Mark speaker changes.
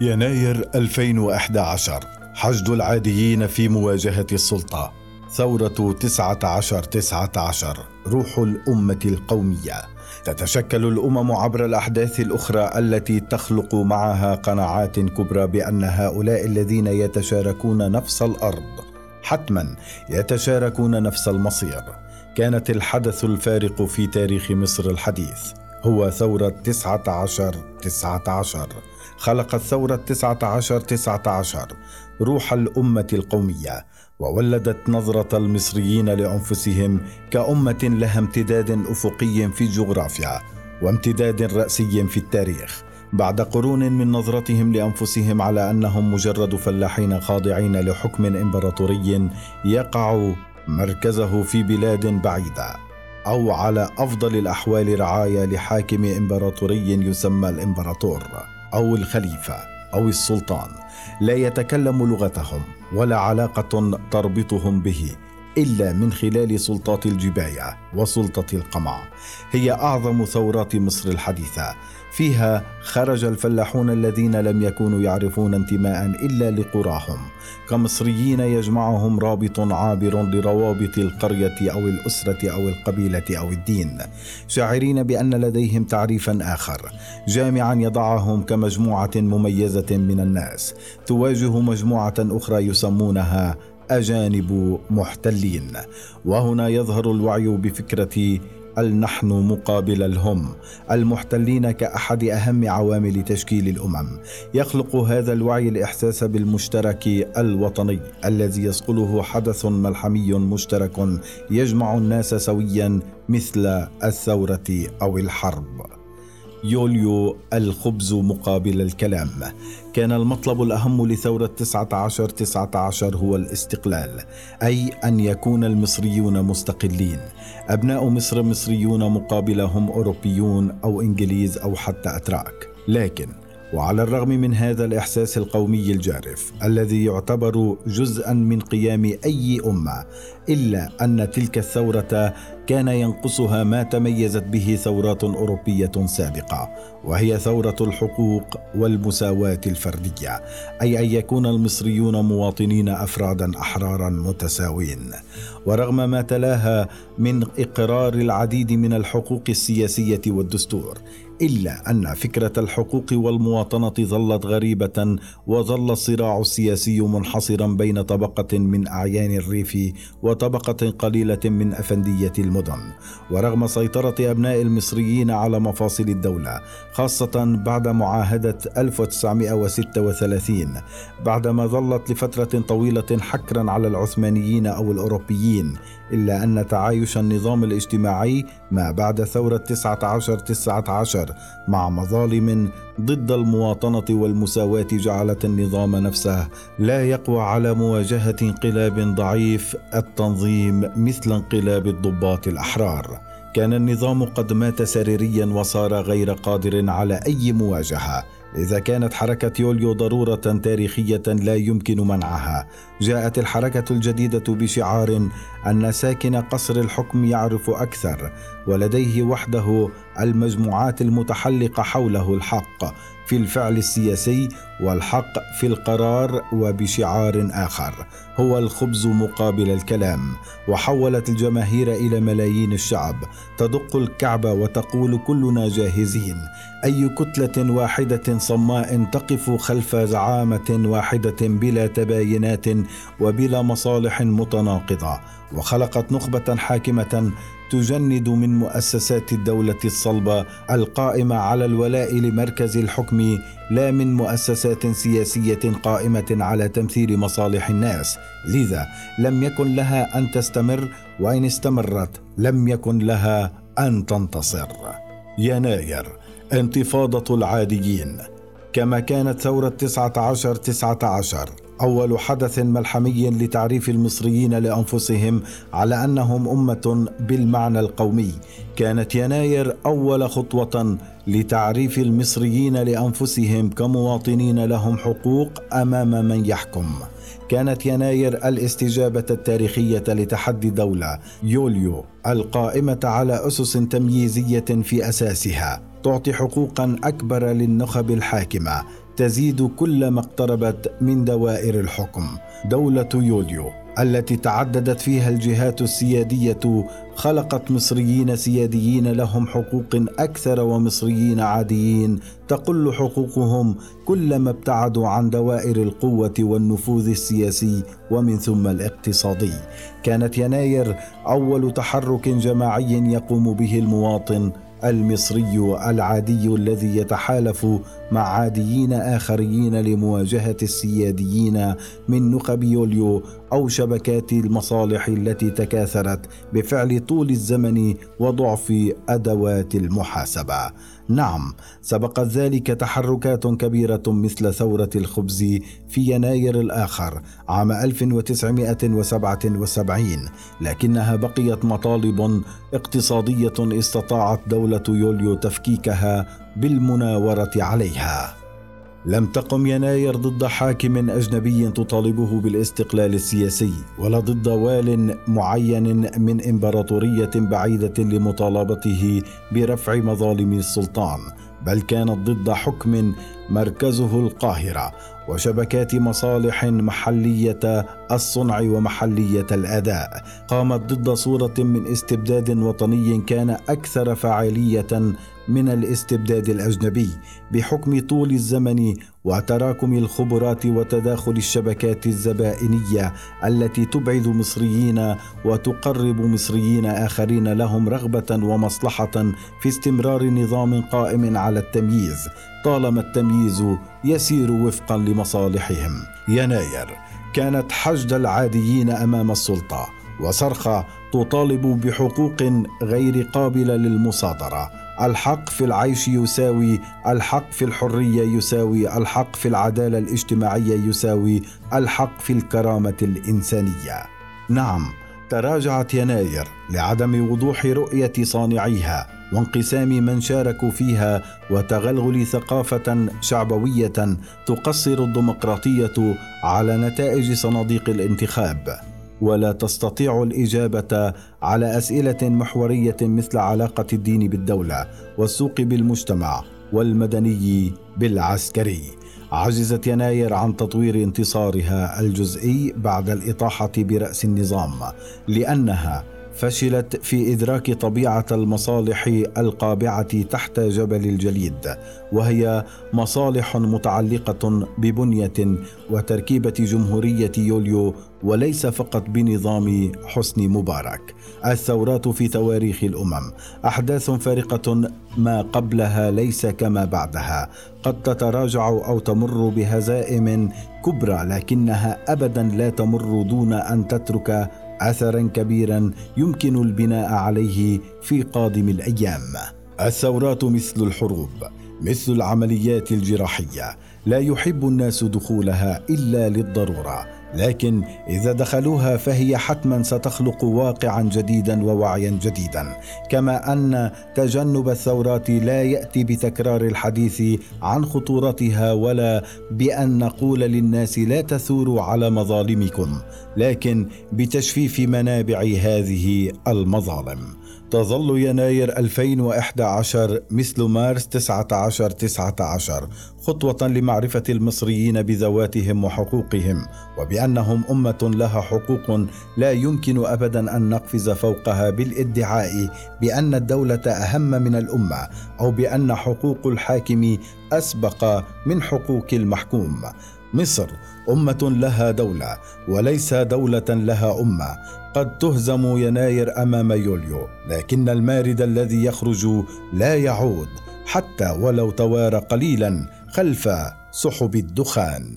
Speaker 1: يناير 2011 حشد العاديين في مواجهة السلطة. ثورة 19 19 روح الأمة القومية. تتشكل الأمم عبر الأحداث الأخرى التي تخلق معها قناعات كبرى بأن هؤلاء الذين يتشاركون نفس الأرض حتما يتشاركون نفس المصير. كانت الحدث الفارق في تاريخ مصر الحديث. هو ثورة 19 19 خلقت ثورة 19 19 روح الأمة القومية. وولدت نظرة المصريين لأنفسهم كأمة لها امتداد أفقي في الجغرافيا وامتداد رأسي في التاريخ. بعد قرون من نظرتهم لأنفسهم على أنهم مجرد فلاحين خاضعين لحكم إمبراطوري يقع مركزه في بلاد بعيدة أو على أفضل الأحوال رعاية لحاكم إمبراطوري يسمى الإمبراطور أو الخليفة. أو السلطان لا يتكلم لغتهم ولا علاقة تربطهم به. إلا من خلال سلطات الجباية وسلطة القمع. هي أعظم ثورات مصر الحديثة. فيها خرج الفلاحون الذين لم يكونوا يعرفون انتماء إلا لقراهم. كمصريين يجمعهم رابط عابر لروابط القرية أو الأسرة أو القبيلة أو الدين. شاعرين بأن لديهم تعريفا آخر. جامعا يضعهم كمجموعة مميزة من الناس. تواجه مجموعة أخرى يسمونها أجانب محتلين. وهنا يظهر الوعي بفكرة النحن مقابل الهم. المحتلين كأحد أهم عوامل تشكيل الأمم. يخلق هذا الوعي الإحساس بالمشترك الوطني الذي يصقله حدث ملحمي مشترك يجمع الناس سويا مثل الثورة أو الحرب. يوليو الخبز مقابل الكلام. كان المطلب الأهم لثورة 19 19 هو الاستقلال أي أن يكون المصريون مستقلين. أبناء مصر مصريون مقابلهم أوروبيون أو إنجليز أو حتى أتراك. لكن وعلى الرغم من هذا الإحساس القومي الجارف الذي يعتبر جزءا من قيام أي أمة إلا أن تلك الثورة كان ينقصها ما تميزت به ثورات أوروبية سابقة وهي ثورة الحقوق والمساواة الفردية أي أن يكون المصريون مواطنين أفرادا أحرارا متساوين. ورغم ما تلاها من إقرار العديد من الحقوق السياسية والدستور إلا أن فكرة الحقوق والمواطنة ظلت غريبة وظل الصراع السياسي منحصرا بين طبقة من أعيان الريف وطبقة قليلة من أفندية المدن. ورغم سيطرة أبناء المصريين على مفاصل الدولة خاصة بعد معاهدة 1936 بعدما ظلت لفترة طويلة حكرا على العثمانيين أو الأوروبيين إلا أن تعايش النظام الاجتماعي ما بعد ثورة 19 19 مع مظالم ضد المواطنة والمساواة جعلت النظام نفسه لا يقوى على مواجهة انقلاب ضعيف التنظيم مثل انقلاب الضباط الأحرار. كان النظام قد مات سريريا وصار غير قادر على أي مواجهة. إذا كانت حركة يوليو ضرورة تاريخية لا يمكن منعها، جاءت الحركة الجديدة بشعار أن ساكن قصر الحكم يعرف أكثر، ولديه وحده المجموعات المتحلقة حوله الحق، في الفعل السياسي والحق في القرار وبشعار آخر. هو الخبز مقابل الكلام وحولت الجماهير إلى ملايين الشعب. تدق الكعبه وتقول كلنا جاهزين. أي كتلة واحدة صماء تقف خلف زعامة واحدة بلا تباينات وبلا مصالح متناقضة. وخلقت نخبة حاكمة تجند من مؤسسات الدولة الصلبة القائمة على الولاء لمركز الحكم لا من مؤسسات سياسية قائمة على تمثيل مصالح الناس. لذا لم يكن لها أن تستمر وإن استمرت لم يكن لها أن تنتصر. يناير انتفاضة العاديين. كما كانت ثورة 19 19 أول حدث ملحمي لتعريف المصريين لأنفسهم على أنهم أمة بالمعنى القومي. كانت يناير أول خطوة لتعريف المصريين لأنفسهم كمواطنين لهم حقوق أمام من يحكم. كانت يناير الاستجابة التاريخية لتحدي دولة يوليو القائمة على أسس تمييزية في أساسها تعطي حقوقا أكبر للنخب الحاكمة. تزيد كلما اقتربت من دوائر الحكم دولة يوليو التي تعددت فيها الجهات السيادية خلقت مصريين سياديين لهم حقوق أكثر ومصريين عاديين تقل حقوقهم كلما ابتعدوا عن دوائر القوة والنفوذ السياسي ومن ثم الاقتصادي. كانت يناير أول تحرك جماعي يقوم به المواطن المصري العادي الذي يتحالف مع عاديين آخرين لمواجهة السياديين من نخب يوليو أو شبكات المصالح التي تكاثرت بفعل طول الزمن وضعف أدوات المحاسبة. نعم سبقت ذلك تحركات كبيرة مثل ثورة الخبز في يناير الآخر عام 1977 لكنها بقيت مطالب اقتصادية استطاعت دولة يوليو تفكيكها بالمناورة عليها. لم تقم يناير ضد حاكم أجنبي تطالبه بالاستقلال السياسي ولا ضد وال معين من إمبراطورية بعيدة لمطالبته برفع مظالم السلطان بل كانت ضد حكم مركزه القاهرة. وشبكات مصالح محلية الصنع ومحلية الأداء. قامت ضد صورة من استبداد وطني كان أكثر فاعلية من الاستبداد الأجنبي بحكم طول الزمن وتراكم الخبرات وتداخل الشبكات الزبائنية التي تبعد مصريين وتقرب مصريين آخرين لهم رغبة ومصلحة في استمرار نظام قائم على التمييز. طالما التمييز يسير وفقا لمصالحهم. يناير كانت حشد العاديين أمام السلطة وصرخة تطالب بحقوق غير قابلة للمصادرة. الحق في العيش يساوي الحق في الحرية يساوي الحق في العدالة الاجتماعية يساوي الحق في الكرامة الإنسانية. نعم تراجعت يناير لعدم وضوح رؤية صانعيها. وانقسام من شاركوا فيها وتغلغل ثقافة شعبوية تقصر الديمقراطية على نتائج صناديق الانتخاب. ولا تستطيع الإجابة على أسئلة محورية مثل علاقة الدين بالدولة والسوق بالمجتمع والمدني بالعسكري. عجزت يناير عن تطوير انتصارها الجزئي بعد الإطاحة برأس النظام لأنها فشلت في إدراك طبيعة المصالح القابعة تحت جبل الجليد وهي مصالح متعلقة ببنية وتركيبة جمهورية يوليو وليس فقط بنظام حسني مبارك. الثورات في تواريخ الأمم. أحداث فارقة ما قبلها ليس كما بعدها. قد تتراجع أو تمر بهزائم كبرى لكنها ابدا لا تمر دون أن تترك اثرا كبيرا يمكن البناء عليه في قادم الأيام. الثورات مثل الحروب مثل العمليات الجراحية لا يحب الناس دخولها إلا للضرورة. لكن إذا دخلوها فهي حتما ستخلق واقعا جديدا ووعيا جديدا كما أن تجنب الثورات لا يأتي بتكرار الحديث عن خطورتها ولا بأن نقول للناس لا تثوروا على مظالمكم لكن بتجفيف منابع هذه المظالم. تظل يناير 2011 مثل مارس 19 19 خطوة لمعرفة المصريين بذواتهم وحقوقهم وبأنهم أمة لها حقوق لا يمكن أبدا أن نقفز فوقها بالادعاء بأن الدولة أهم من الأمة أو بأن حقوق الحاكم أسبق من حقوق المحكوم. مصر أمة لها دولة وليس دولة لها أمة. قد تهزم يناير أمام يوليو لكن المارد الذي يخرج لا يعود حتى ولو توارى قليلا خلف سحب الدخان.